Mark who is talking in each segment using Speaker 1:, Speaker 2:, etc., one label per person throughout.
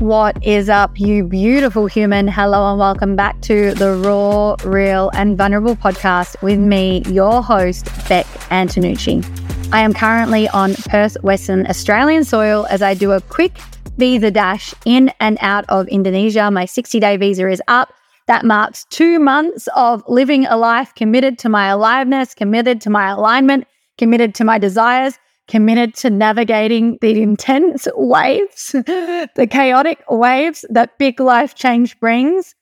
Speaker 1: What is up, you beautiful human? Hello, and welcome back to the Raw, Real, and Vulnerable podcast with me, your host, Beck Antonucci. I am currently on Perth, Western Australian soil as I do a quick visa dash in and out of Indonesia. My 60 day visa is up. That marks two months of living a life committed to my aliveness, committed to my alignment, committed to my desires committed to navigating the intense waves, the chaotic waves that big life change brings.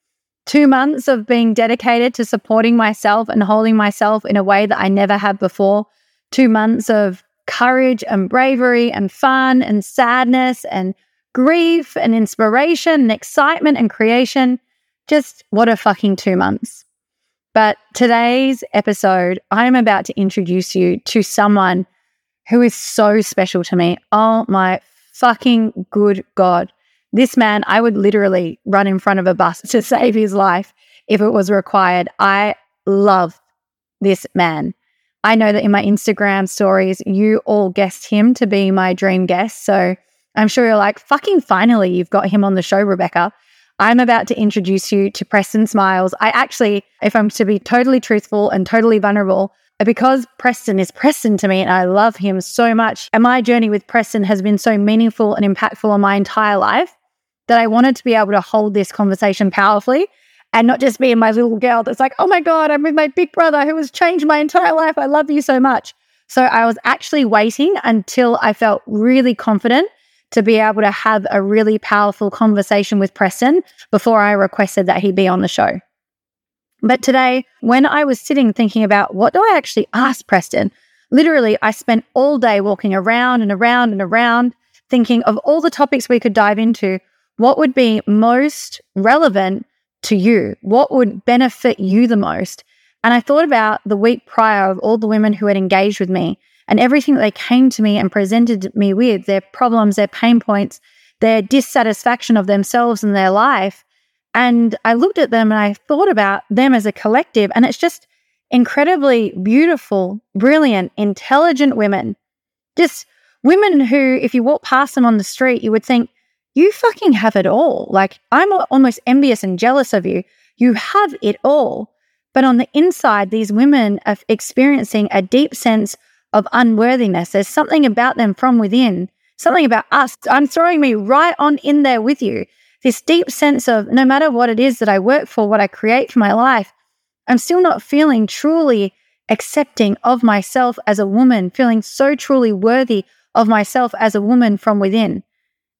Speaker 1: Two months of being dedicated to supporting myself and holding myself in a way that I never have before. Two months of courage and bravery and fun and sadness and grief and inspiration and excitement and creation. Just what a fucking two months. But today's episode, I'm about to introduce you to someone who is so special to me. Oh my fucking good God. This man, I would literally run in front of a bus to save his life if it was required. I love this man. I know that in my Instagram stories, you all guessed him to be my dream guest. So I'm sure you're like, fucking finally, you've got him on the show, Rebecca. I'm about to introduce you to Preston Smiles. I actually, if I'm to be totally truthful and totally vulnerable, because Preston is Preston to me and I love him so much, and my journey with Preston has been so meaningful and impactful on my entire life that I wanted to be able to hold this conversation powerfully and not just be my little girl that's like, oh my God, I'm with my big brother who has changed my entire life. I love you so much. So I was actually waiting until I felt really confident to be able to have a really powerful conversation with Preston before I requested that he be on the show. But today, when I was sitting thinking about what do I actually ask Preston, literally, I spent all day walking around and around and around thinking of all the topics we could dive into. What would be most relevant to you? What would benefit you the most? And I thought about the week prior of all the women who had engaged with me and everything that they came to me and presented me with their problems, their pain points, their dissatisfaction of themselves and their life. And I looked at them and I thought about them as a collective, and it's just incredibly beautiful, brilliant, intelligent women. Just women who, if you walk past them on the street, you would think, you fucking have it all. Like, I'm almost envious and jealous of you. You have it all. But on the inside, these women are experiencing a deep sense of unworthiness. There's something about them from within, something about us. I'm throwing me right on in there with you this deep sense of no matter what it is that I work for, what I create for my life, I'm still not feeling truly accepting of myself as a woman, feeling so truly worthy of myself as a woman from within.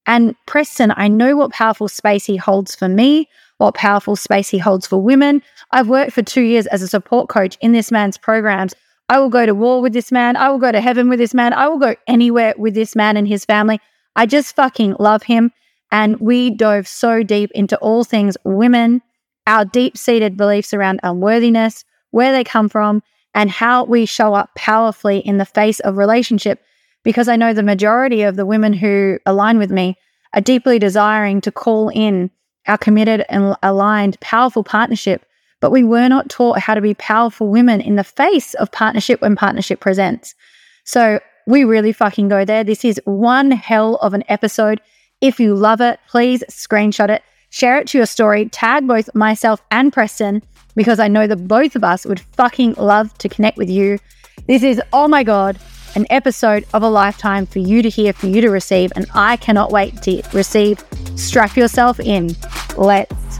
Speaker 1: And Preston, I know what powerful space he holds for me, what powerful space he holds for women. I've worked for two years as a support coach in this man's programs. I will go to war with this man. I will go to heaven with this man. I will go anywhere with this man and his family. I just fucking love him. And we dove so deep into all things women, our deep seated beliefs around unworthiness, where they come from, and how we show up powerfully in the face of relationship. Because I know the majority of the women who align with me are deeply desiring to call in our committed and aligned, powerful partnership. But we were not taught how to be powerful women in the face of partnership when partnership presents. So we really fucking go there. This is one hell of an episode. If you love it, please screenshot it, share it to your story, tag both myself and Preston because I know that both of us would fucking love to connect with you. This is, oh my God, an episode of a lifetime for you to hear, for you to receive, and I cannot wait to receive. Strap yourself in. Let's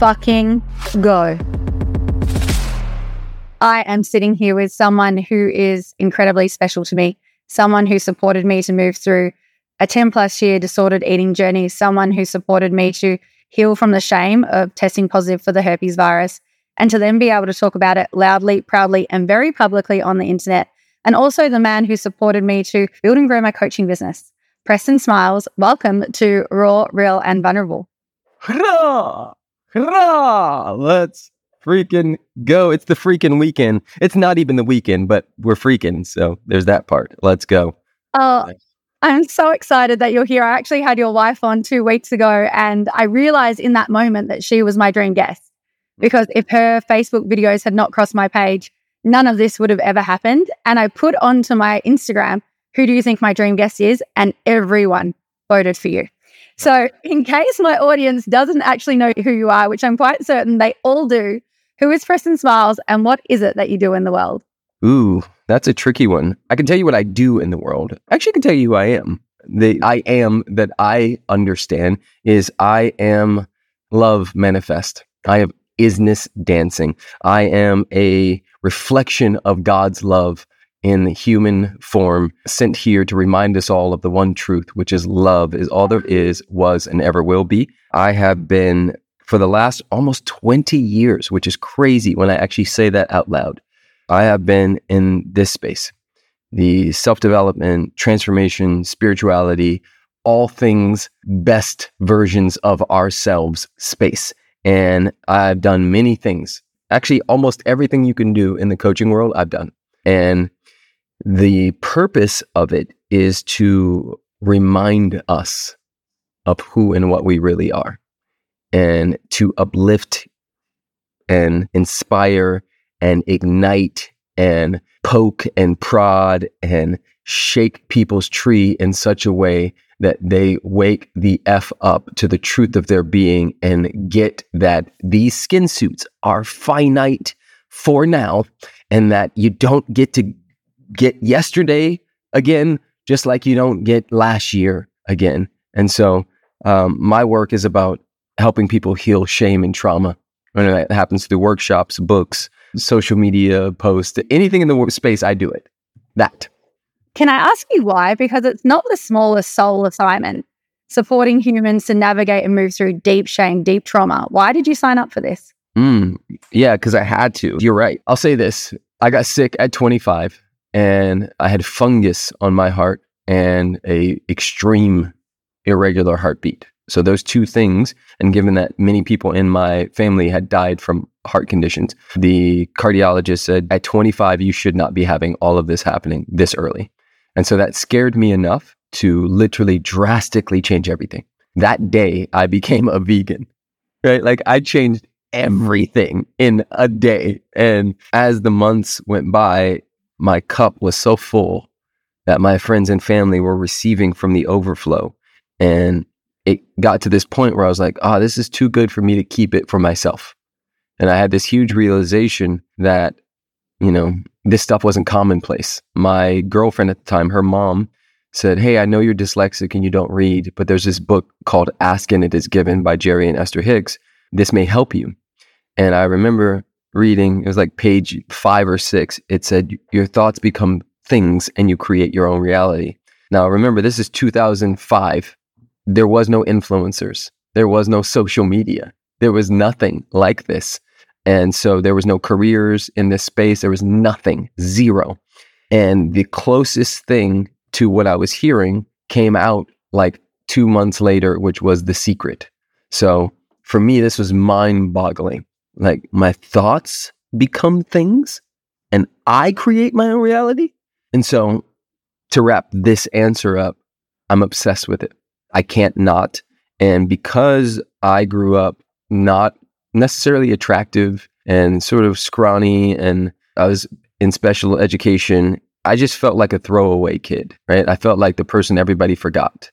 Speaker 1: fucking go. I am sitting here with someone who is incredibly special to me, someone who supported me to move through a 10 plus year disordered eating journey, someone who supported me to heal from the shame of testing positive for the herpes virus, and to then be able to talk about it loudly, proudly, and very publicly on the internet. And also the man who supported me to build and grow my coaching business. Preston Smiles, welcome to Raw, Real, and Vulnerable.
Speaker 2: Hurrah! Hurrah! Let's freaking go. It's the freaking weekend. It's not even the weekend, but we're freaking. So there's that part. Let's go.
Speaker 1: Oh, I'm so excited that you're here. I actually had your wife on two weeks ago, and I realized in that moment that she was my dream guest. Because if her Facebook videos had not crossed my page, none of this would have ever happened. And I put onto my Instagram, who do you think my dream guest is? And everyone voted for you. So, in case my audience doesn't actually know who you are, which I'm quite certain they all do, who is Preston Smiles and what is it that you do in the world?
Speaker 2: Ooh, that's a tricky one. I can tell you what I do in the world. Actually, I can tell you who I am. The I am that I understand is I am love manifest. I have isness dancing. I am a reflection of God's love in human form, sent here to remind us all of the one truth, which is love is all there is, was, and ever will be. I have been for the last almost 20 years, which is crazy when I actually say that out loud. I have been in this space the self development, transformation, spirituality, all things best versions of ourselves space. And I've done many things. Actually, almost everything you can do in the coaching world, I've done. And the purpose of it is to remind us of who and what we really are and to uplift and inspire and ignite and poke and prod and shake people's tree in such a way that they wake the F up to the truth of their being and get that these skin suits are finite for now and that you don't get to get yesterday again, just like you don't get last year again. And so um, my work is about helping people heal shame and trauma. And that happens through workshops, books, social media post, anything in the space, I do it. That.
Speaker 1: Can I ask you why? Because it's not the smallest soul assignment, supporting humans to navigate and move through deep shame, deep trauma. Why did you sign up for this?
Speaker 2: Mm, yeah, because I had to. You're right. I'll say this I got sick at 25 and I had fungus on my heart and a extreme irregular heartbeat. So those two things, and given that many people in my family had died from heart conditions, the cardiologist said at 25 you should not be having all of this happening this early. And so that scared me enough to literally drastically change everything. That day I became a vegan. Right? Like I changed everything in a day. And as the months went by, my cup was so full that my friends and family were receiving from the overflow. And it got to this point where I was like, oh, this is too good for me to keep it for myself. And I had this huge realization that, you know, this stuff wasn't commonplace. My girlfriend at the time, her mom said, Hey, I know you're dyslexic and you don't read, but there's this book called Ask and It Is Given by Jerry and Esther Hicks. This may help you. And I remember reading, it was like page five or six, it said, Your thoughts become things and you create your own reality. Now, remember, this is 2005. There was no influencers, there was no social media, there was nothing like this. And so there was no careers in this space, there was nothing, zero. And the closest thing to what I was hearing came out like two months later, which was The Secret. So for me, this was mind boggling like my thoughts become things and I create my own reality. And so to wrap this answer up, I'm obsessed with it. I can't not. And because I grew up not necessarily attractive and sort of scrawny and I was in special education, I just felt like a throwaway kid, right? I felt like the person everybody forgot.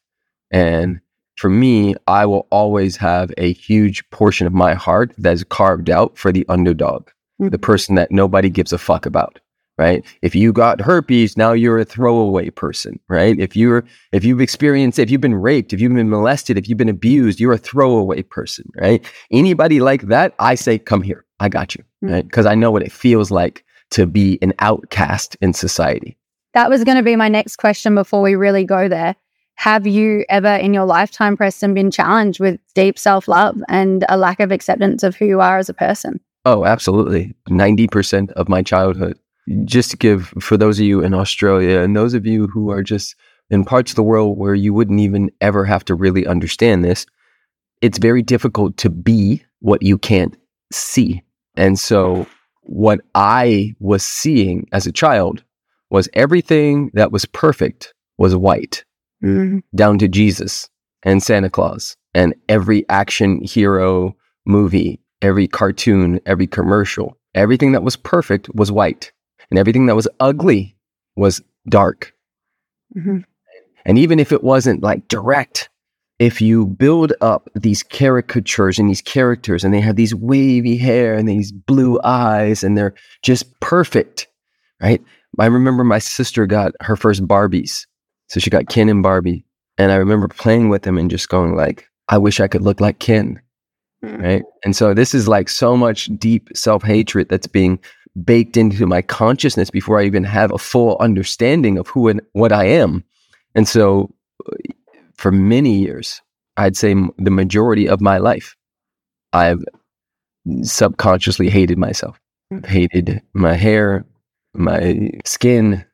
Speaker 2: And for me, I will always have a huge portion of my heart that's carved out for the underdog, mm-hmm. the person that nobody gives a fuck about. Right. If you got herpes, now you're a throwaway person. Right. If you're, if you've experienced, if you've been raped, if you've been molested, if you've been abused, you're a throwaway person. Right. Anybody like that, I say, come here. I got you. Mm-hmm. Right. Cause I know what it feels like to be an outcast in society.
Speaker 1: That was going to be my next question before we really go there. Have you ever in your lifetime, Preston, been challenged with deep self love and a lack of acceptance of who you are as a person?
Speaker 2: Oh, absolutely. 90% of my childhood. Just to give for those of you in Australia and those of you who are just in parts of the world where you wouldn't even ever have to really understand this, it's very difficult to be what you can't see. And so, what I was seeing as a child was everything that was perfect was white mm-hmm. down to Jesus and Santa Claus and every action hero movie, every cartoon, every commercial. Everything that was perfect was white, and everything that was ugly was dark. Mm-hmm. And even if it wasn't like direct, if you build up these caricatures and these characters and they have these wavy hair and these blue eyes and they're just perfect, right? I remember my sister got her first Barbies. So she got Ken and Barbie. And I remember playing with them and just going like, I wish I could look like Ken. Mm. Right. And so this is like so much deep self hatred that's being baked into my consciousness before I even have a full understanding of who and what I am. And so for many years, I'd say the majority of my life, I've subconsciously hated myself, I've mm. hated my hair, my skin,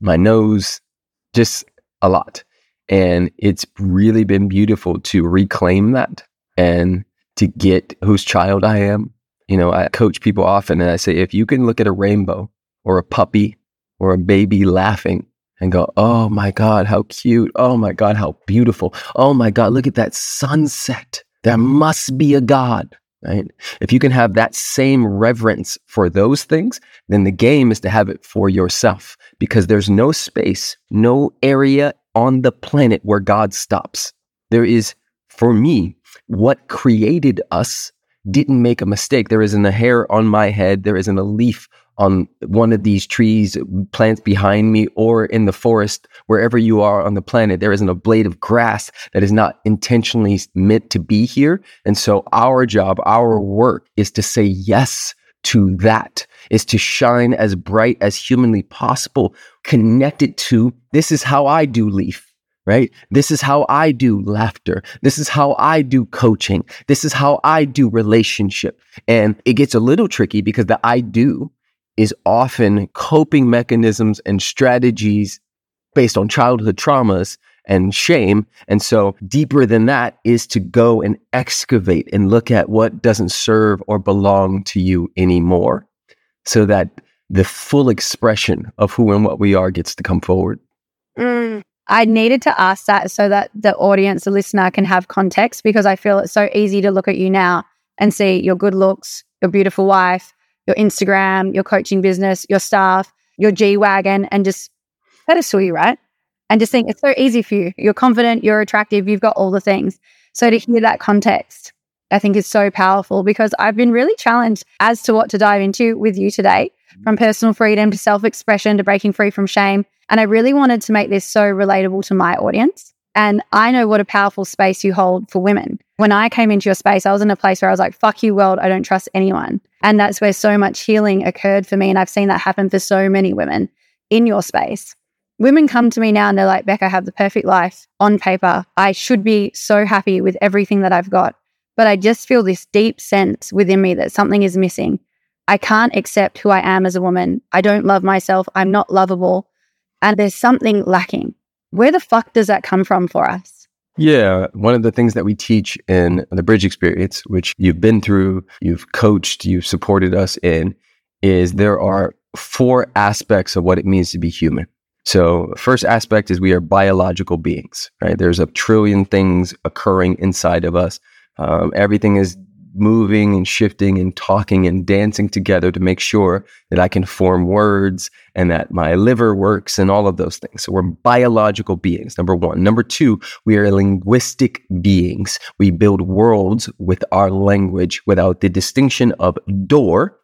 Speaker 2: my nose, just a lot. And it's really been beautiful to reclaim that and to get whose child I am. You know, I coach people often and I say, if you can look at a rainbow or a puppy or a baby laughing and go, oh my God, how cute. Oh my God, how beautiful. Oh my God, look at that sunset. There must be a God, right? If you can have that same reverence for those things, then the game is to have it for yourself because there's no space, no area on the planet where God stops. There is, for me, what created us didn't make a mistake. There isn't a hair on my head. There isn't a leaf on one of these trees, plants behind me, or in the forest, wherever you are on the planet, there isn't a blade of grass that is not intentionally meant to be here. And so, our job, our work is to say yes to that, is to shine as bright as humanly possible, connected to this is how I do leaf right? This is how I do laughter. This is how I do coaching. This is how I do relationship. And it gets a little tricky because the I do is often coping mechanisms and strategies based on childhood traumas and shame. And so, deeper than that is to go and excavate and look at what doesn't serve or belong to you anymore so that the full expression of who and what we are gets to come forward.
Speaker 1: Mm. I needed to ask that so that the audience, the listener, can have context because I feel it's so easy to look at you now and see your good looks, your beautiful wife, your Instagram, your coaching business, your staff, your G Wagon, and just pedestal you, right? And just think it's so easy for you. You're confident, you're attractive, you've got all the things. So to hear that context, I think is so powerful because I've been really challenged as to what to dive into with you today from personal freedom to self expression to breaking free from shame. And I really wanted to make this so relatable to my audience. And I know what a powerful space you hold for women. When I came into your space, I was in a place where I was like, fuck you, world. I don't trust anyone. And that's where so much healing occurred for me. And I've seen that happen for so many women in your space. Women come to me now and they're like, Beck, I have the perfect life on paper. I should be so happy with everything that I've got. But I just feel this deep sense within me that something is missing. I can't accept who I am as a woman. I don't love myself. I'm not lovable. And there's something lacking. Where the fuck does that come from for us?
Speaker 2: Yeah. One of the things that we teach in the bridge experience, which you've been through, you've coached, you've supported us in, is there are four aspects of what it means to be human. So, first aspect is we are biological beings, right? There's a trillion things occurring inside of us. Um, everything is moving and shifting and talking and dancing together to make sure that I can form words and that my liver works and all of those things. So we're biological beings, number one. Number two, we are linguistic beings. We build worlds with our language without the distinction of door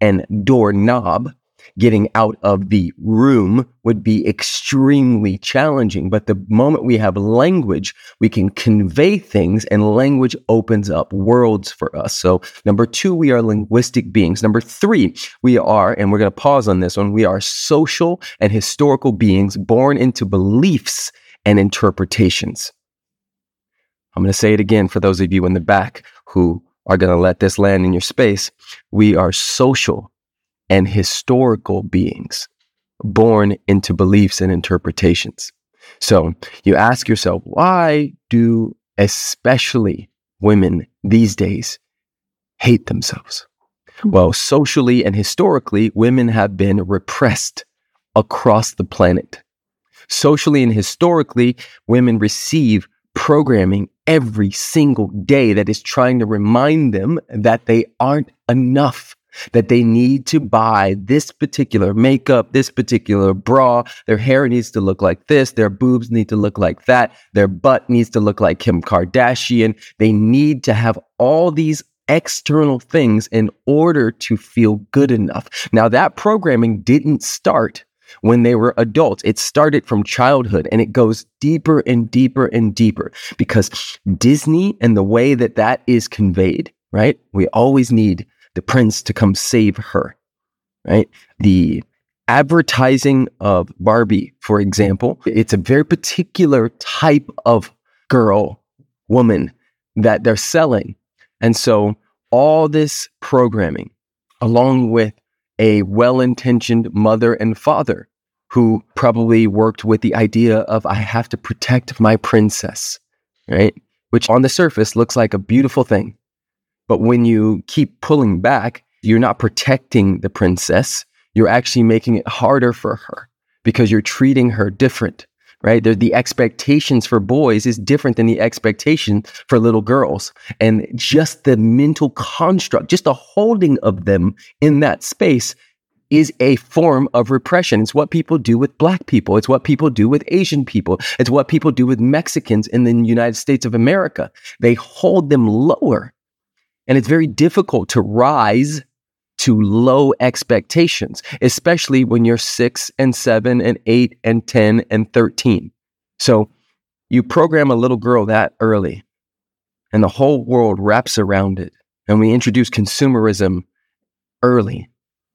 Speaker 2: and doorknob getting out of the room would be extremely challenging. But the moment we have language, we can convey things and language opens up worlds for us. So number two, we are linguistic beings. Number three, we are, and we're going to pause on this one, we are social and historical beings born into beliefs and interpretations. I'm going to say it again for those of you in the back who are going to let this land in your space. We are social and historical beings born into beliefs and interpretations. So you ask yourself, why do especially women these days hate themselves? Hmm. Well, socially and historically, women have been repressed across the planet. Socially and historically, women receive programming every single day that is trying to remind them that they aren't enough that they need to buy this particular makeup, this particular bra. Their hair needs to look like this. Their boobs need to look like that. Their butt needs to look like Kim Kardashian. They need to have all these external things in order to feel good enough. Now, that programming didn't start when they were adults. It started from childhood and it goes deeper and deeper and deeper because Disney and the way that that is conveyed, right? We always need the prince to come save her, right? The advertising of Barbie, for example, it's a very particular type of girl, woman that they're selling. And so all this programming, along with a well intentioned mother and father who probably worked with the idea of, I have to protect my princess, right? Which on the surface looks like a beautiful thing. But when you keep pulling back, you're not protecting the princess. You're actually making it harder for her because you're treating her different right? The, expectations for boys is different than the expectation for little girls. And just the mental construct, just the holding of them in that space is a form of repression. It's what people do with black people. It's what people do with Asian people. It's what people do with Mexicans in the United States of America. They hold them lower. And it's very difficult to rise to low expectations, especially when you're six and seven and eight and 10 and 13. So you program a little girl that early and the whole world wraps around it. And we introduce consumerism early.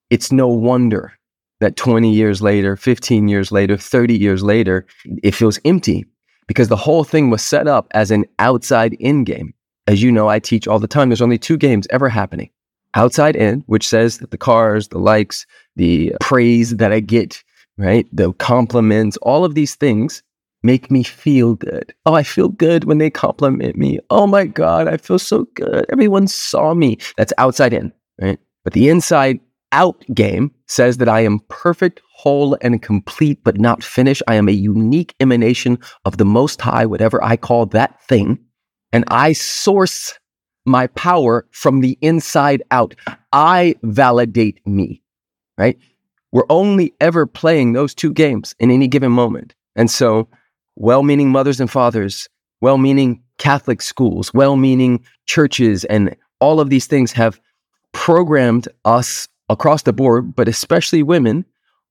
Speaker 2: It's no wonder that 20 years later, 15 years later, 30 years later, it feels empty because the whole thing was set up as an outside in game. As you know, I teach all the time, there's only two games ever happening outside in, which says that the cars, the likes, the praise that I get, right? The compliments, all of these things make me feel good. Oh, I feel good when they compliment me. Oh my God, I feel so good. Everyone saw me. That's outside in, right? But the inside out game says that I am perfect, whole, and complete, but not finished. I am a unique emanation of the Most High, whatever I call that thing. And I source my power from the inside out. I validate me, right? We're only ever playing those two games in any given moment. And so, well meaning mothers and fathers, well meaning Catholic schools, well meaning churches, and all of these things have programmed us across the board, but especially women,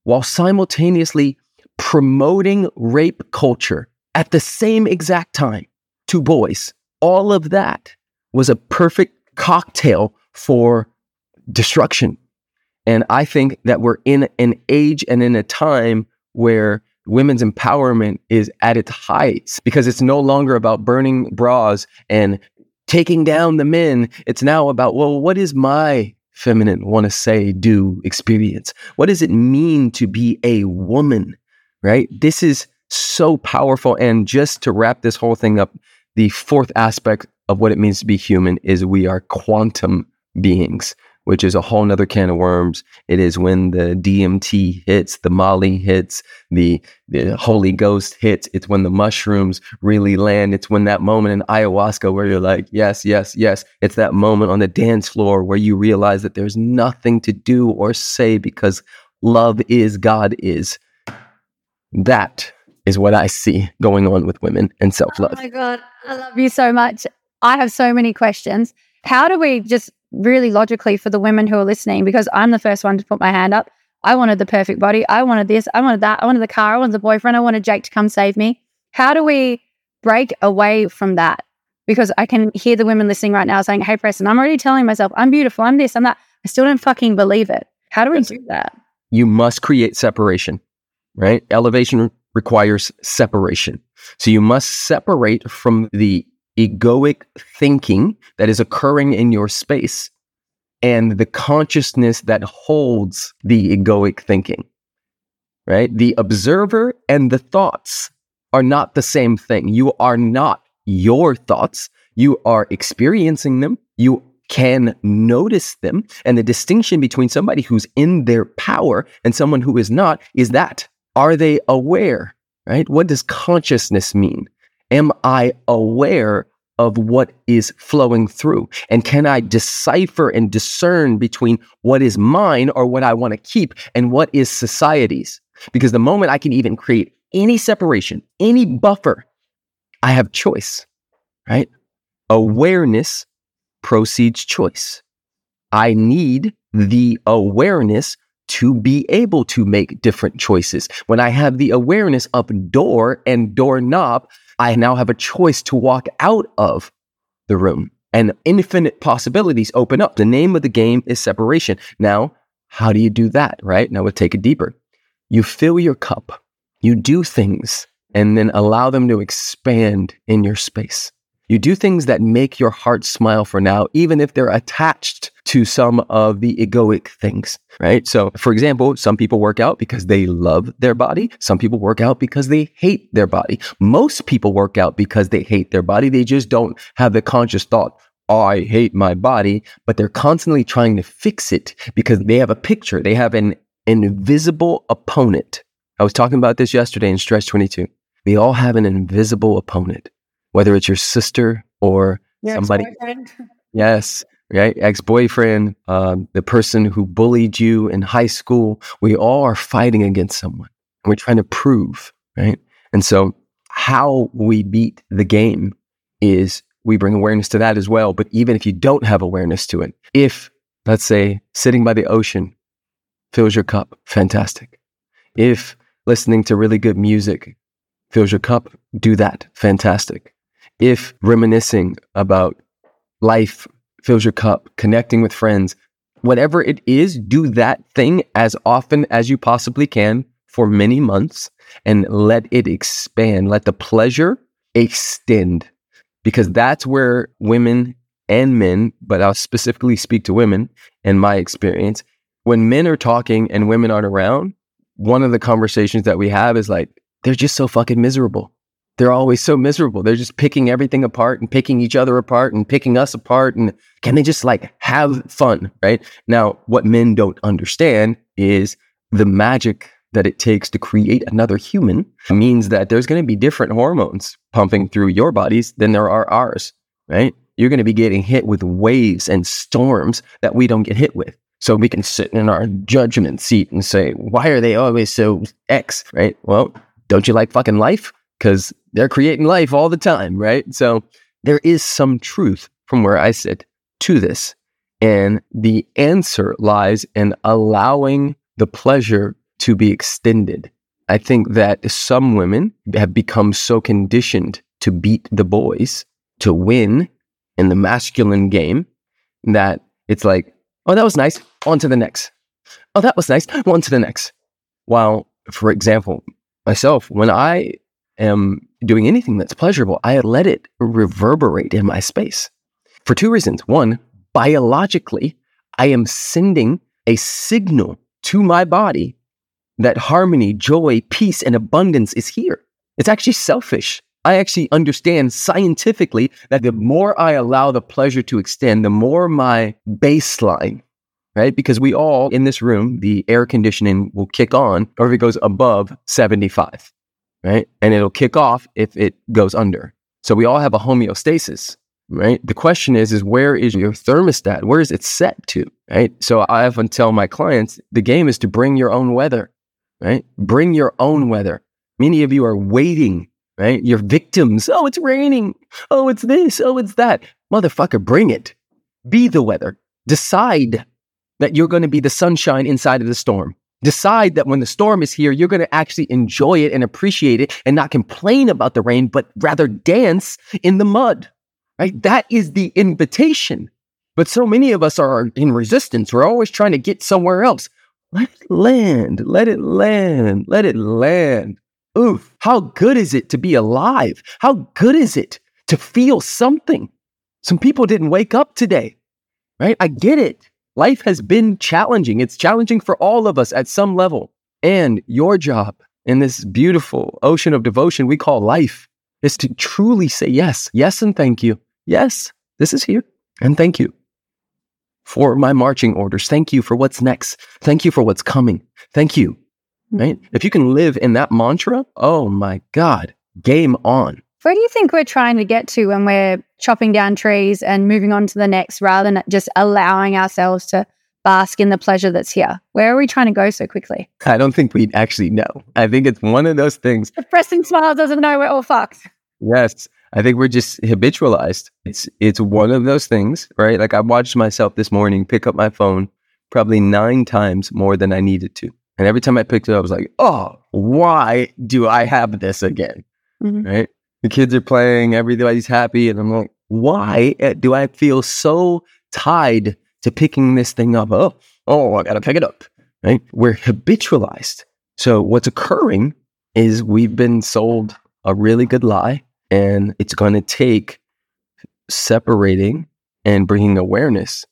Speaker 2: while simultaneously promoting rape culture at the same exact time to boys. All of that was a perfect cocktail for destruction. And I think that we're in an age and in a time where women's empowerment is at its heights because it's no longer about burning bras and taking down the men. It's now about, well, what is my feminine want to say, do, experience? What does it mean to be a woman? Right? This is so powerful. And just to wrap this whole thing up, the fourth aspect of what it means to be human is we are quantum beings, which is a whole nother can of worms. It is when the DMT hits, the Molly hits, the, the Holy Ghost hits. It's when the mushrooms really land. It's when that moment in ayahuasca where you're like, yes, yes, yes. It's that moment on the dance floor where you realize that there's nothing to do or say because love is God is. That is what I see going on with women and self love.
Speaker 1: Oh my God. I love you so much. I have so many questions. How do we just really logically for the women who are listening, because I'm the first one to put my hand up, I wanted the perfect body. I wanted this. I wanted that. I wanted the car. I wanted the boyfriend. I wanted Jake to come save me. How do we break away from that? Because I can hear the women listening right now saying, Hey, Preston, I'm already telling myself I'm beautiful. I'm this, I'm that. I still don't fucking believe it. How do we do that?
Speaker 2: You must create separation, right? Elevation requires separation. So you must separate from the egoic thinking that is occurring in your space and the consciousness that holds the egoic thinking, right? The observer and the thoughts are not the same thing. You are not your thoughts. You are experiencing them. You can notice them. And the distinction between somebody who's in their power and someone who is not is that are they aware, right? What does consciousness mean? Am I aware of what is flowing through? And can I decipher and discern between what is mine or what I want to keep and what is society's? Because the moment I can even create any separation, any buffer, I have choice, right? Awareness proceeds choice. I need the awareness to be able to make different choices. When I have the awareness of door and doorknob, I now have a choice to walk out of the room and infinite possibilities open up. The name of the game is separation. Now, how do you do that, right? Now we'll take it deeper. You fill your cup, you do things, and then allow them to expand in your space. You do things that make your heart smile for now, even if they're attached to some of the egoic things, right? So, for example, some people work out because they love their body. Some people work out because they hate their body. Most people work out because they hate their body. They just don't have the conscious thought, I hate my body, but they're constantly trying to fix it because they have a picture. They have an invisible opponent. I was talking about this yesterday in Stretch 22. We all have an invisible opponent, whether it's your sister or
Speaker 1: Your
Speaker 2: somebody. Yes, right? Ex boyfriend, um, the person who bullied you in high school. We all are fighting against someone and we're trying to prove, right? And so, how we beat the game is we bring awareness to that as well. But even if you don't have awareness to it, if, let's say, sitting by the ocean fills your cup, fantastic. If listening to really good music fills your cup, do that, fantastic. If reminiscing about life fills your cup, connecting with friends, whatever it is, do that thing as often as you possibly can for many months and let it expand. Let the pleasure extend because that's where women and men, but I'll specifically speak to women in my experience. When men are talking and women aren't around, one of the conversations that we have is like, they're just so fucking miserable they're always so miserable. They're just picking everything apart and picking each other apart and picking us apart. And can they just like have fun? Right now, what men don't understand is the magic that it takes to create another human means that there's going to be different hormones pumping through your bodies than there are ours. Right. You're going to be getting hit with waves and storms that we don't get hit with. So we can sit in our judgment seat and say, why are they always so X? Right. Well, don't you like fucking life? Because they're creating life all the time, right? So there is some truth from where I sit to this. And the answer lies in allowing the pleasure to be extended. I think that some women have become so conditioned to beat the boys, to win in the masculine game, that it's like, oh, that was nice. On to the next. Oh, that was nice. On to the next. While, for example, myself, when I am doing anything that's pleasurable, I let it reverberate in my space for two reasons. One, biologically, I am sending a signal to my body that harmony, joy, peace, and abundance is here. It's actually selfish. I actually understand scientifically that the more I allow the pleasure to extend, the more my baseline, right? Because we all in this room, the air conditioning will kick on or if it goes above 75 right? And it'll kick off if it goes under. So we all have a homeostasis, right? The question is, is where is your thermostat? Where is it set to, right? So I often tell my clients, the game is to bring your own weather, right? Bring your own weather. Many of you are waiting, right? You're victims. Oh, it's raining. Oh, it's this. Oh, it's that. Motherfucker, bring it. Be the weather. Decide that you're going to be the sunshine inside of the storm. Decide that when the storm is here, you're going to actually enjoy it and appreciate it and not complain about the rain, but rather dance in the mud, right? That is the invitation. But so many of us are in resistance. We're always trying to get somewhere else. Let it land. Let it land. Let it land. Oof. How good is it to be alive? How good is it to feel something? Some people didn't wake up today, right? I get it. Life has been challenging. It's challenging for all of us at some level. And your job in this beautiful ocean of devotion we call life is to truly say yes, yes, and thank you. Yes, this is here. And thank you for my marching orders. Thank you for what's next. Thank you for what's coming. Thank you. Hmm. Right? If you can live in that mantra, oh my God, game on.
Speaker 1: Where do you think we're trying to get to when we're chopping down trees and moving on to the next rather than just allowing ourselves to bask in the pleasure that's here? Where are we trying to go so quickly?
Speaker 2: I don't think we actually know. I think it's one of those things.
Speaker 1: The Preston Smiles doesn't know we're all fucked.
Speaker 2: Yes. I think we're just habitualized. It's it's one of those things, right? Like I watched myself this morning pick up my phone probably nine times more than I needed to. And every time I picked it up, I was like, oh, why do I have this again? Mm-hmm. Right? The kids are playing, everybody's happy. And I'm like, why eh, do I feel so tied to picking this thing up? Oh, oh, I got to pick it up. Right? We're habitualized. So what's occurring is we've been sold a really good lie and it's going to take separating and bringing awareness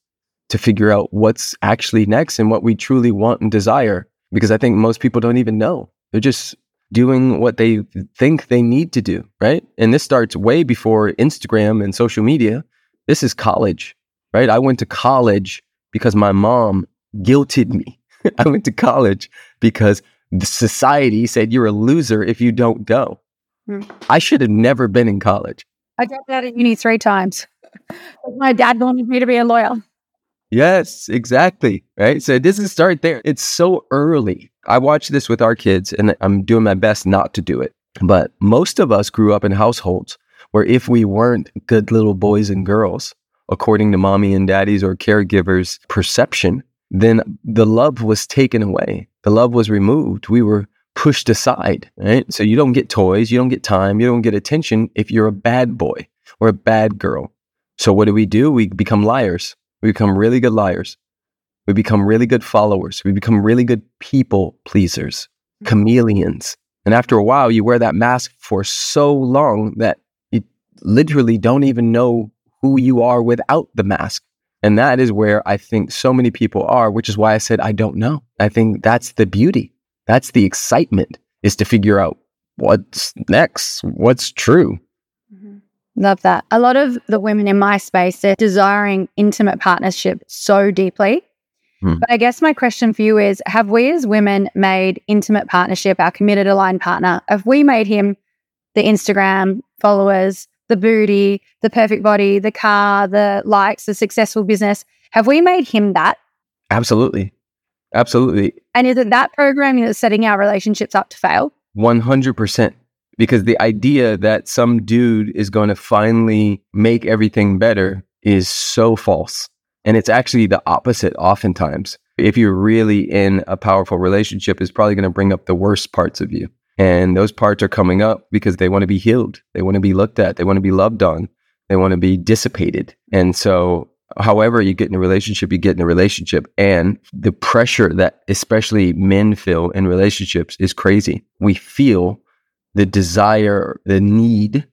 Speaker 2: to figure out what's actually next and what we truly want and desire. Because I think most people don't even know. They're just doing what they think they need to do, right? And this starts way before Instagram and social media. This is college, right? I went to college because my mom guilted me. I went to college because the society said you're a loser if you don't go. Mm. I should have never been in college.
Speaker 1: I dropped out of uni three times. My dad wanted me to be a lawyer.
Speaker 2: Yes, exactly. Right. So it doesn't start there. It's so early. I watch this with our kids and I'm doing my best not to do it. But most of us grew up in households where if we weren't good little boys and girls, according to mommy and daddy's or caregivers' perception, then the love was taken away. The love was removed. We were pushed aside, right? So you don't get toys, you don't get time, you don't get attention if you're a bad boy or a bad girl. So what do we do? We become liars. We become really good liars. We become really good followers. We become really good people pleasers, chameleons. And after a while, you wear that mask for so long that you literally don't even know who you are without the mask. And that is where I think so many people are, which is why I said, I don't know. I think that's the beauty. That's the excitement is to figure out what's next, what's true.
Speaker 1: Mm-hmm. Love that. A lot of the women in my space, they're desiring intimate partnership so deeply. Hmm. But I guess my question for you is Have we as women made intimate partnership our committed aligned partner? Have we made him the Instagram followers, the booty, the perfect body, the car, the likes, the successful business? Have we made him that?
Speaker 2: Absolutely. Absolutely.
Speaker 1: And isn't that programming that's setting our relationships up to fail?
Speaker 2: 100%. Because the idea that some dude is going to finally make everything better is so false. And it's actually the opposite oftentimes. If you're really in a powerful relationship, it's probably going to bring up the worst parts of you. And those parts are coming up because they want to be healed. They want to be looked at. They want to be loved on. They want to be dissipated. And so however you get in a relationship, you get in a relationship. And the pressure that especially men feel in relationships is crazy. We feel the desire, the need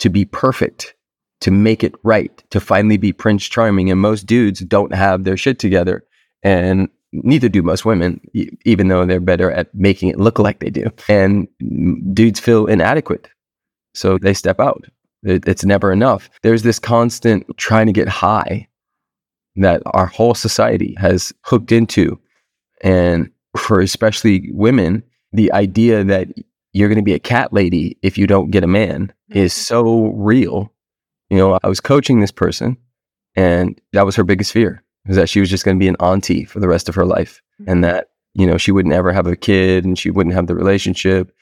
Speaker 2: to be perfect, to make it right, to finally be Prince Charming. And most dudes don't have their shit together. And neither do most women, even though they're better at making it look like they do. And dudes feel inadequate. So they step out. It, it's never enough. There's this constant trying to get high that our whole society has hooked into. And for especially women, the idea that you're going to be a cat lady if you don't get a man is mm-hmm. so real. You know, I was coaching this person and that was her biggest fear is that she was just going to be an auntie for the rest of her life and mm-hmm. that, you know, she wouldn't ever have a kid and she wouldn't have the relationship.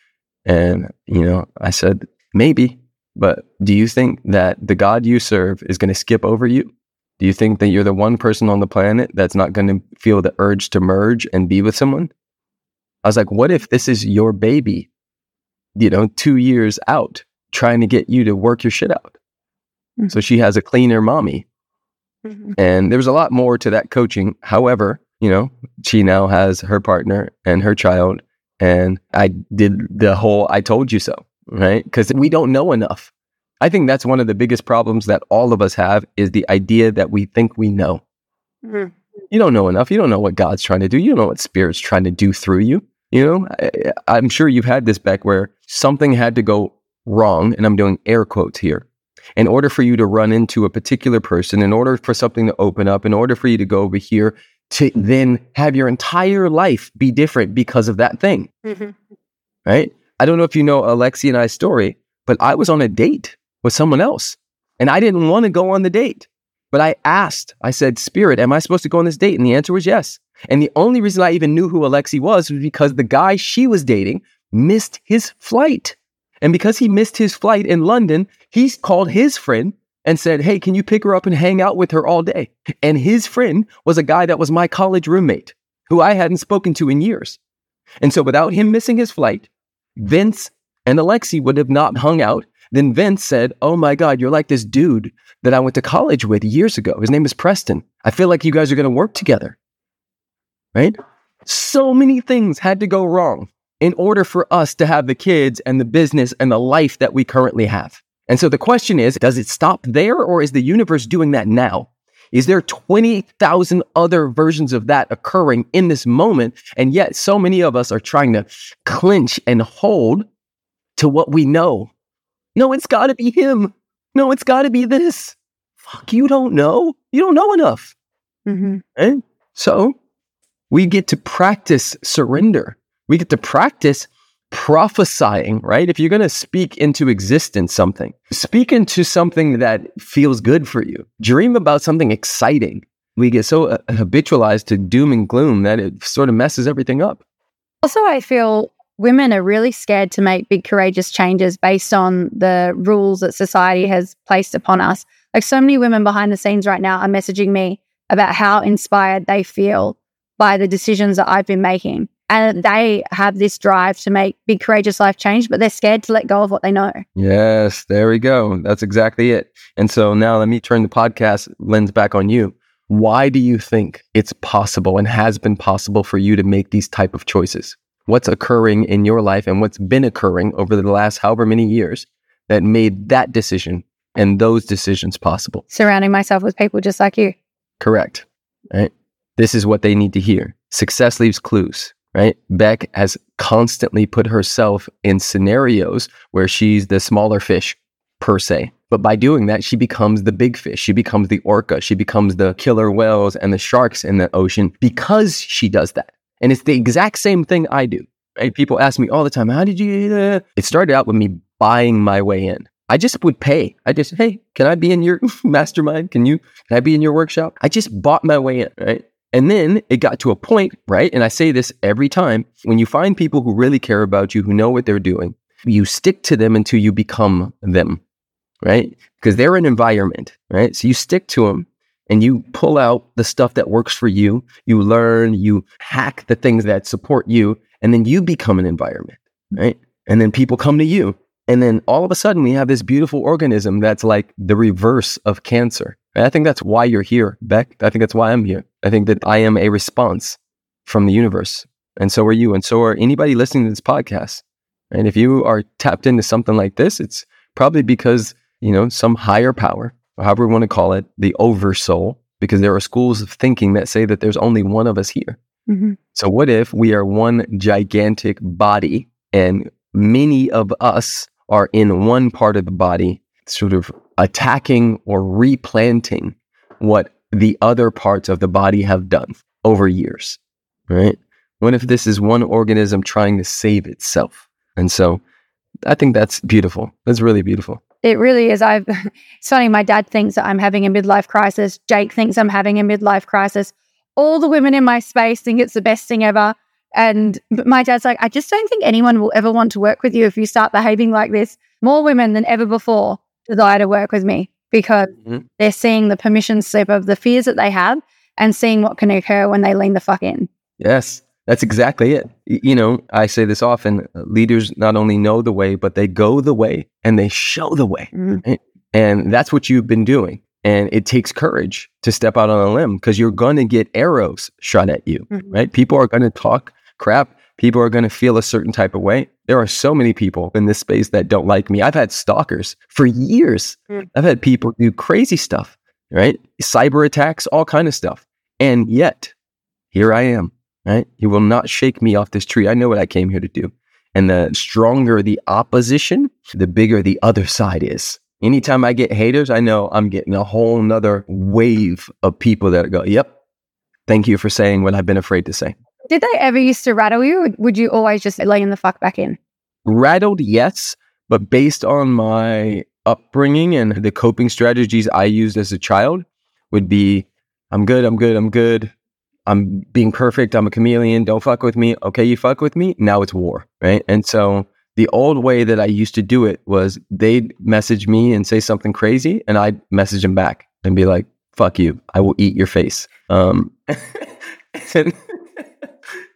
Speaker 2: And, you know, I said, maybe, but do you think that the God you serve is going to skip over you? Do you think that you're the one person on the planet that's not going to feel the urge to merge and be with someone? I was like, what if this is your baby, you know, two years out trying to get you to work your shit out? Mm-hmm. So she has a cleaner mommy. Mm-hmm. And there was a lot more to that coaching. However, you know, she now has her partner and her child. And I did the whole I told you so right? Because we don't know enough. I think that's one of the biggest problems that all of us have is the idea that we think we know. Mm-hmm. You don't know enough. You don't know what God's trying to do. You don't know what Spirit's trying to do through you. You know, I, am sure you've had this Beck where something had to go wrong, and I'm doing air quotes here. In order for you to run into a particular person, in order for something to open up, in order for you to go over here, to then have your entire life be different because of that thing. Mm-hmm. Right? I don't know if you know Alexi and I's story, but I was on a date with someone else and I didn't want to go on the date. But I asked, I said, Spirit, am I supposed to go on this date? And the answer was yes. And the only reason I even knew who Alexi was was because the guy she was dating missed his flight. And because he missed his flight in London, he called his friend and said, Hey, can you pick her up and hang out with her all day? And his friend was a guy that was my college roommate who I hadn't spoken to in years. And so without him missing his flight, Vince and Alexi would have not hung out. Then Vince said, Oh my God, you're like this dude that I went to college with years ago. His name is Preston. I feel like you guys are going to work together. Right? So many things had to go wrong in order for us to have the kids and the business and the life that we currently have. And so the question is, does it stop there or is the universe doing that now? Is there 20,000 other versions of that occurring in this moment? And yet so many of us are trying to clinch and hold to what we know. No, it's got to be him. No, it's got to be this. Fuck, you don't know. You don't know enough. Mm-hmm. Right? So we get to practice surrender. We get to practice prophesying, right? If you're going to speak into existence something, speak into something that feels good for you. Dream about something exciting. We get so uh, habitualized to doom and gloom that it sort of messes everything up.
Speaker 1: Also, I feel women are really scared to make big, courageous changes based on the rules that society has placed upon us. Like so many women behind the scenes right now are messaging me about how inspired they feel by the decisions that I've been making. And they have this drive to make big, courageous life change, but they're scared to let go of what they know.
Speaker 2: Yes, there we go. That's exactly it. And so now let me turn the podcast lens back on you. Why do you think it's possible and has been possible for you to make these type of choices? What's occurring in your life and what's been occurring over the last however many years that made that decision and those decisions possible?
Speaker 1: Surrounding myself with people just like you.
Speaker 2: Correct. Right. This is what they need to hear. Success leaves clues right? Beck has constantly put herself in scenarios where she's the smaller fish per se. But by doing that, she becomes the big fish. She becomes the orca. She becomes the killer whales and the sharks in the ocean because she does that. And it's the exact same thing I do. Right? People ask me all the time, how did you? It started out with me buying my way in. I just would pay. I just, hey, can I be in your mastermind? Can you, can I be in your workshop? I just bought my way in, right? And then it got to a point, right? And I say this every time when you find people who really care about you, who know what they're doing, you stick to them until you become them, right? Because they're an environment, right? So you stick to them and you pull out the stuff that works for you. You learn, you hack the things that support you, and then you become an environment, right? And then people come to you. And then all of a sudden, we have this beautiful organism that's like the reverse of cancer. And I think that's why you're here, Beck. I think that's why I'm here. I think that I am a response from the universe. And so are you. And so are anybody listening to this podcast. And if you are tapped into something like this, it's probably because, you know, some higher power, however we want to call it, the oversoul, because there are schools of thinking that say that there's only one of us here. Mm-hmm. So what if we are one gigantic body and many of us are in one part of the body, sort of attacking or replanting what the other parts of the body have done over years, right? What if this is one organism trying to save itself? And so I think that's beautiful. That's really beautiful.
Speaker 1: It really is. I've it's funny, my dad thinks that I'm having a midlife crisis. Jake thinks I'm having a midlife crisis. All the women in my space think it's the best thing ever. And my dad's like, I just don't think anyone will ever want to work with you if you start behaving like this. More women than ever before desire to work with me because mm-hmm. they're seeing the permission slip of the fears that they have and seeing what can occur when they lean the fuck in.
Speaker 2: Yes, that's exactly it. You know, I say this often leaders not only know the way, but they go the way and they show the way. Mm-hmm. Right? And that's what you've been doing. And it takes courage to step out on a limb because you're going to get arrows shot at you, mm-hmm. right? People are going to talk crap people are going to feel a certain type of way. There are so many people in this space that don't like me. I've had stalkers for years. Mm. I've had people do crazy stuff, right? Cyber attacks, all kind of stuff. And yet, here I am, right? You will not shake me off this tree. I know what I came here to do. And the stronger the opposition, the bigger the other side is. Anytime I get haters, I know I'm getting a whole nother wave of people that go, yep, thank you for saying what I've been afraid to say.
Speaker 1: Did they ever used to rattle you? would you always just lay in the fuck back in?
Speaker 2: Rattled, yes. But based on my upbringing and the coping strategies I used as a child, would be I'm good, I'm good, I'm good. I'm being perfect. I'm a chameleon. Don't fuck with me. Okay, you fuck with me. Now it's war, right? And so the old way that I used to do it was they'd message me and say something crazy, and I'd message them back and be like, "Fuck you. I will eat your face." Um,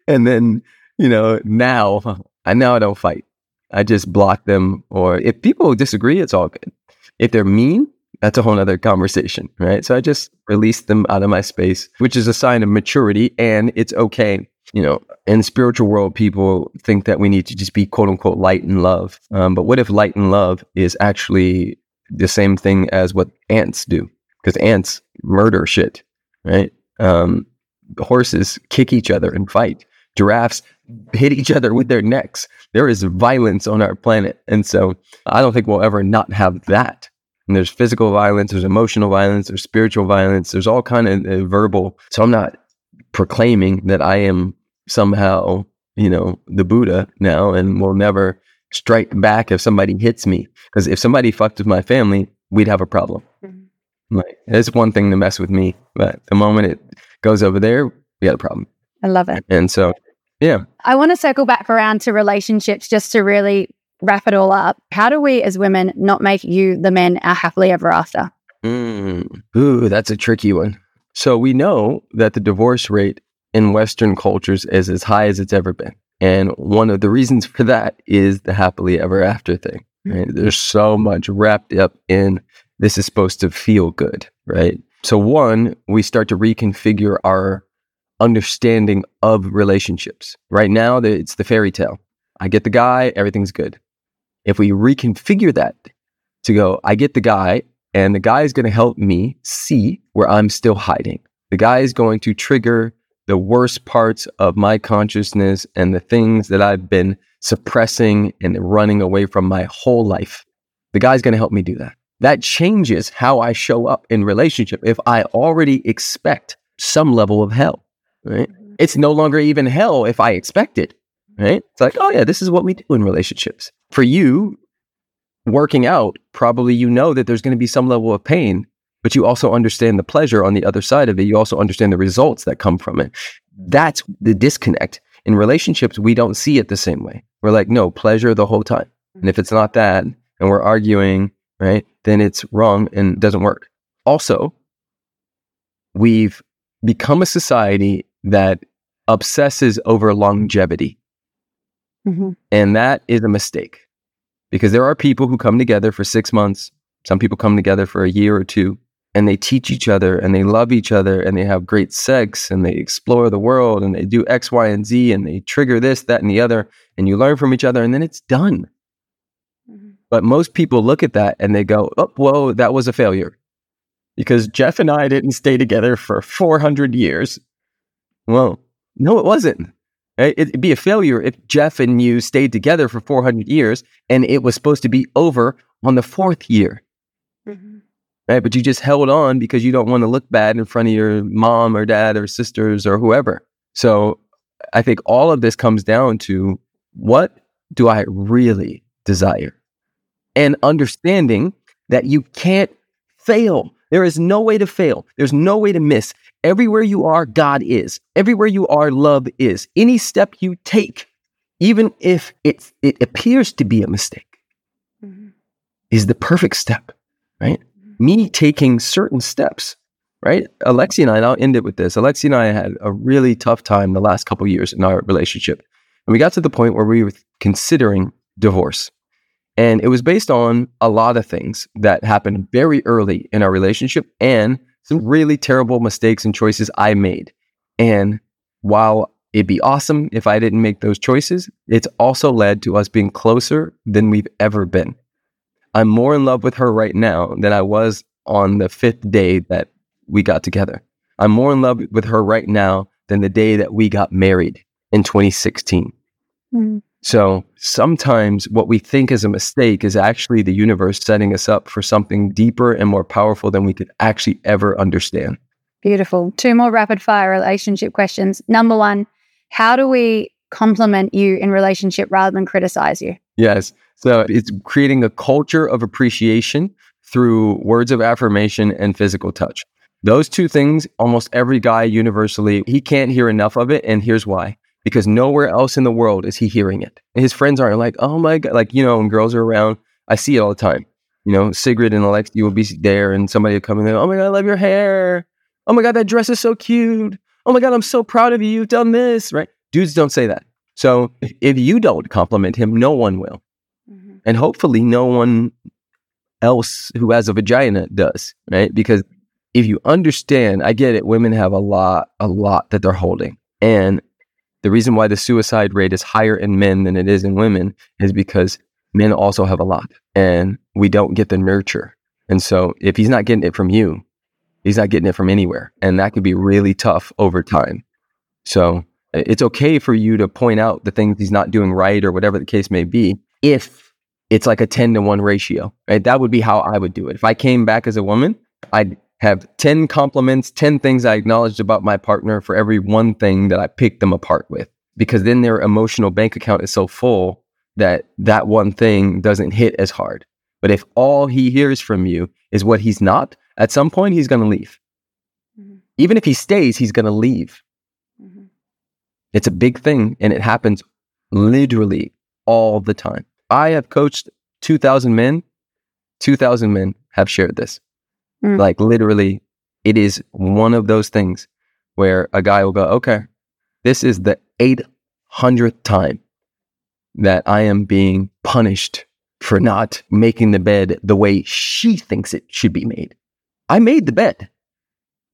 Speaker 2: and then you know now I now I don't fight. I just block them, or if people disagree, it's all good. If they're mean, that's a whole other conversation, right? So I just release them out of my space, which is a sign of maturity, and it's okay. You know, in spiritual world, people think that we need to just be quote unquote light and love. Um, but what if light and love is actually the same thing as what ants do? Because ants murder shit, right? Um, horses kick each other and fight. Giraffes hit each other with their necks. There is violence on our planet. And so I don't think we'll ever not have that. And there's physical violence, there's emotional violence, there's spiritual violence, there's all kind of uh, verbal. So I'm not proclaiming that I am somehow, you know, the Buddha now and will never strike back if somebody hits me. Because if somebody fucked with my family, we'd have a problem. Mm-hmm. Like it's one thing to mess with me, but the moment it goes over there, we got a problem.
Speaker 1: I love it.
Speaker 2: And so, yeah.
Speaker 1: I want to circle back around to relationships just to really wrap it all up, how do we as women not make you, the men, our happily ever after?
Speaker 2: Mm. Ooh, that's a tricky one. So we know that the divorce rate in Western cultures is as high as it's ever been. And one of the reasons for that is the happily ever after thing. Right? There's so much wrapped up in this is supposed to feel good, right? So, one, we start to reconfigure our understanding of relationships. Right now, it's the fairy tale. I get the guy, everything's good. If we reconfigure that to go, I get the guy, and the guy is going to help me see where I'm still hiding. The guy is going to trigger the worst parts of my consciousness and the things that I've been suppressing and running away from my whole life. The guy's going to help me do that. That changes how I show up in relationship if I already expect some level of hell, right? It's no longer even hell if I expect it right? It's like, oh yeah, this is what we do in relationships. For you, working out, probably you know that there's going to be some level of pain, but you also understand the pleasure on the other side of it. You also understand the results that come from it. That's the disconnect. In relationships, we don't see it the same way. We're like, no, pleasure the whole time. And if it's not that, and we're arguing, right, then it's wrong and doesn't work. Also, we've become a society that obsesses over longevity. Mm-hmm. And that is a mistake because there are people who come together for six months. Some people come together for a year or two and they teach each other and they love each other and they have great sex and they explore the world and they do X, Y, and Z and they trigger this, that, and the other. And you learn from each other and then it's done. Mm-hmm. But most people look at that and they go, oh, whoa, that was a failure because Jeff and I didn't stay together for 400 years. Well, no, it wasn't. It'd be a failure if Jeff and you stayed together for 400 years and it was supposed to be over on the fourth year. Mm-hmm. Right? But you just held on because you don't want to look bad in front of your mom or dad or sisters or whoever. So I think all of this comes down to what do I really desire? And understanding that you can't fail. There is no way to fail. There's no way to miss. Everywhere you are, God is. Everywhere you are, love is. Any step you take, even if it, it appears to be a mistake, mm-hmm. is the perfect step, right? Mm-hmm. Me taking certain steps, right? Alexi and I, and I'll end it with this. Alexi and I had a really tough time the last couple years in our relationship. And we got to the point where we were considering divorce. And it was based on a lot of things that happened very early in our relationship and some really terrible mistakes and choices I made. And while it'd be awesome if I didn't make those choices, it's also led to us being closer than we've ever been. I'm more in love with her right now than I was on the fifth day that we got together. I'm more in love with her right now than the day that we got married in 2016. Mm. So sometimes what we think is a mistake is actually the universe setting us up for something deeper and more powerful than we could actually ever understand.
Speaker 1: Beautiful. Two more rapid fire relationship questions. Number one, how do we compliment you in relationship rather than criticize you?
Speaker 2: Yes. So it's creating a culture of appreciation through words of affirmation and physical touch. Those two things, almost every guy universally, he can't hear enough of it. And here's why because nowhere else in the world is he hearing it. And his friends aren't like, oh my God, like, you know, when girls are around, I see it all the time. You know, Sigrid and Alexi will be there and somebody will come in there, oh my God, I love your hair. Oh my God, that dress is so cute. Oh my God, I'm so proud of you. You've done this, right? Dudes don't say that. So if you don't compliment him, no one will. Mm-hmm. And hopefully, no one else who has a vagina does, right? Because if you understand, I get it, women have a lot, a lot that they're holding. And the reason why the suicide rate is higher in men than it is in women is because men also have a lot and we don't get the nurture. And so if he's not getting it from you, he's not getting it from anywhere. And that can be really tough over time. So it's okay for you to point out the things he's not doing right or whatever the case may be if it's like a 10 to 1 ratio. Right? That would be how I would do it. If I came back as a woman, I'd have 10 compliments, 10 things I acknowledged about my partner for every one thing that I picked them apart with. Because then their emotional bank account is so full that that one thing doesn't hit as hard. But if all he hears from you is what he's not, at some point he's going to leave. Mm-hmm. Even if he stays, he's going to leave. Mm-hmm. It's a big thing and it happens literally all the time. I have coached 2,000 men. 2,000 men have shared this. Mm. Like literally, it is one of those things where a guy will go, okay, this is the 800th time that I am being punished for not making the bed the way she thinks it should be made. I made the bed,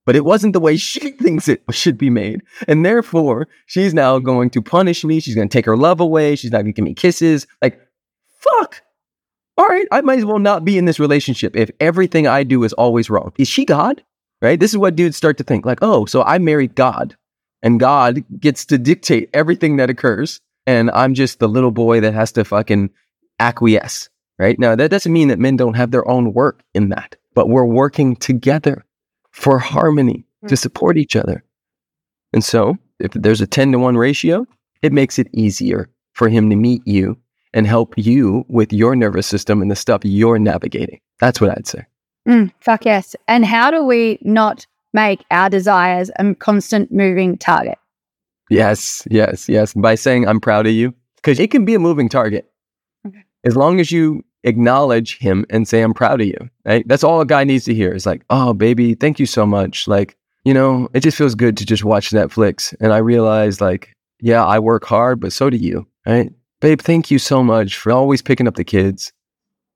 Speaker 2: but it wasn't the way she thinks it should be made. And therefore, she's now going to punish me. She's going to take her love away. She's not going to give me kisses. Like, fuck all right, I might as well not be in this relationship if everything I do is always wrong. Is she God? Right? This is what dudes start to think like, oh, so I married God and God gets to dictate everything that occurs. And I'm just the little boy that has to fucking acquiesce. Right? Now, that doesn't mean that men don't have their own work in that, but we're working together for harmony to hmm. support each other. And so, if there's a 10 to 1 ratio, it makes it easier for him to meet you and help you with your nervous system and the stuff you're navigating. That's what I'd say.
Speaker 1: Mm, fuck yes. And how do we not make our desires a constant moving target?
Speaker 2: Yes, yes, yes. By saying, I'm proud of you, because it can be a moving target. Okay. As long as you acknowledge him and say, I'm proud of you, right? That's all a guy needs to hear is like, oh, baby, thank you so much. Like, you know, it just feels good to just watch Netflix. And I realize, like, yeah, I work hard, but so do you, right? Babe, thank you so much for always picking up the kids.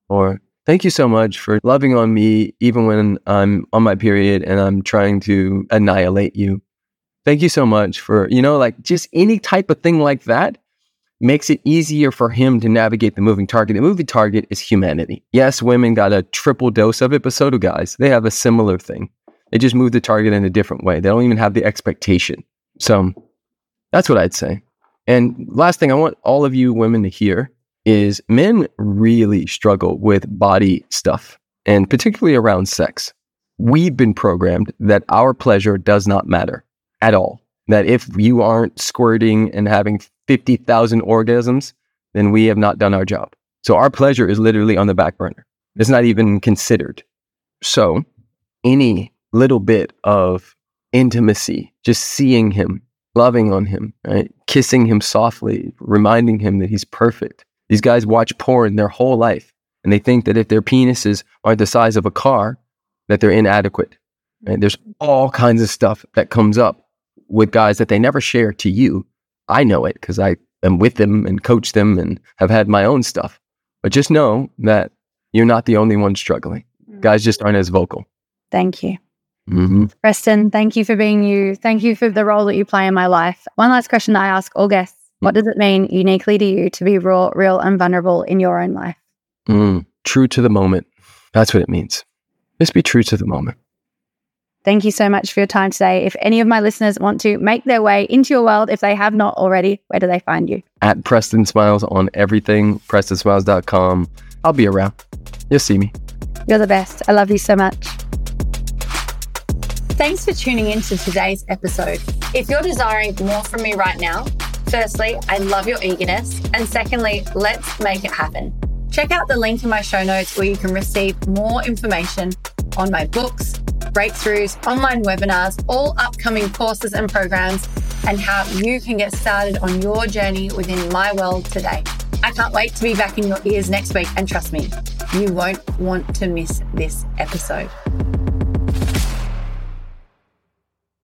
Speaker 2: Or thank you so much for loving on me even when I'm on my period and I'm trying to annihilate you. Thank you so much for, you know, like just any type of thing like that makes it easier for him to navigate the moving target. The moving target is humanity. Yes, women got a triple dose of it, but so do guys. They have a similar thing. They just move the target in a different way. They don't even have the expectation. So that's what I'd say. And last thing I want all of you women to hear is men really struggle with body stuff and particularly around sex. We've been programmed that our pleasure does not matter at all. That if you aren't squirting and having 50,000 orgasms, then we have not done our job. So our pleasure is literally on the back burner. It's not even considered. So any little bit of intimacy, just seeing him, loving on him, right? Kissing him softly, reminding him that he's perfect. These guys watch porn their whole life and they think that if their penises aren't the size of a car, that they're inadequate. Right? There's all kinds of stuff that comes up with guys that they never share to you. I know it because I am with them and coach them and have had my own stuff. But just know that you're not the only one struggling. Mm. Guys just aren't as vocal.
Speaker 1: Thank you. Mm-hmm. Preston, thank you for being you. Thank you for the role that you play in my life. One last question that I ask all guests What does it mean uniquely to you to be raw, real, and vulnerable in your own life?
Speaker 2: Mm, true to the moment. That's what it means. Just be true to the moment.
Speaker 1: Thank you so much for your time today. If any of my listeners want to make their way into your world, if they have not already, where do they find you?
Speaker 2: At Preston Smiles on everything, prestonsmiles.com. I'll be around. You'll see me.
Speaker 1: You're the best. I love you so much. Thanks for tuning in to today's episode. If you're desiring more from me right now, firstly, I love your eagerness. And secondly, let's make it happen. Check out the link in my show notes where you can receive more information on my books, breakthroughs, online webinars, all upcoming courses and programs, and how you can get started on your journey within my world today. I can't wait to be back in your ears next week, and trust me, you won't want to miss this episode.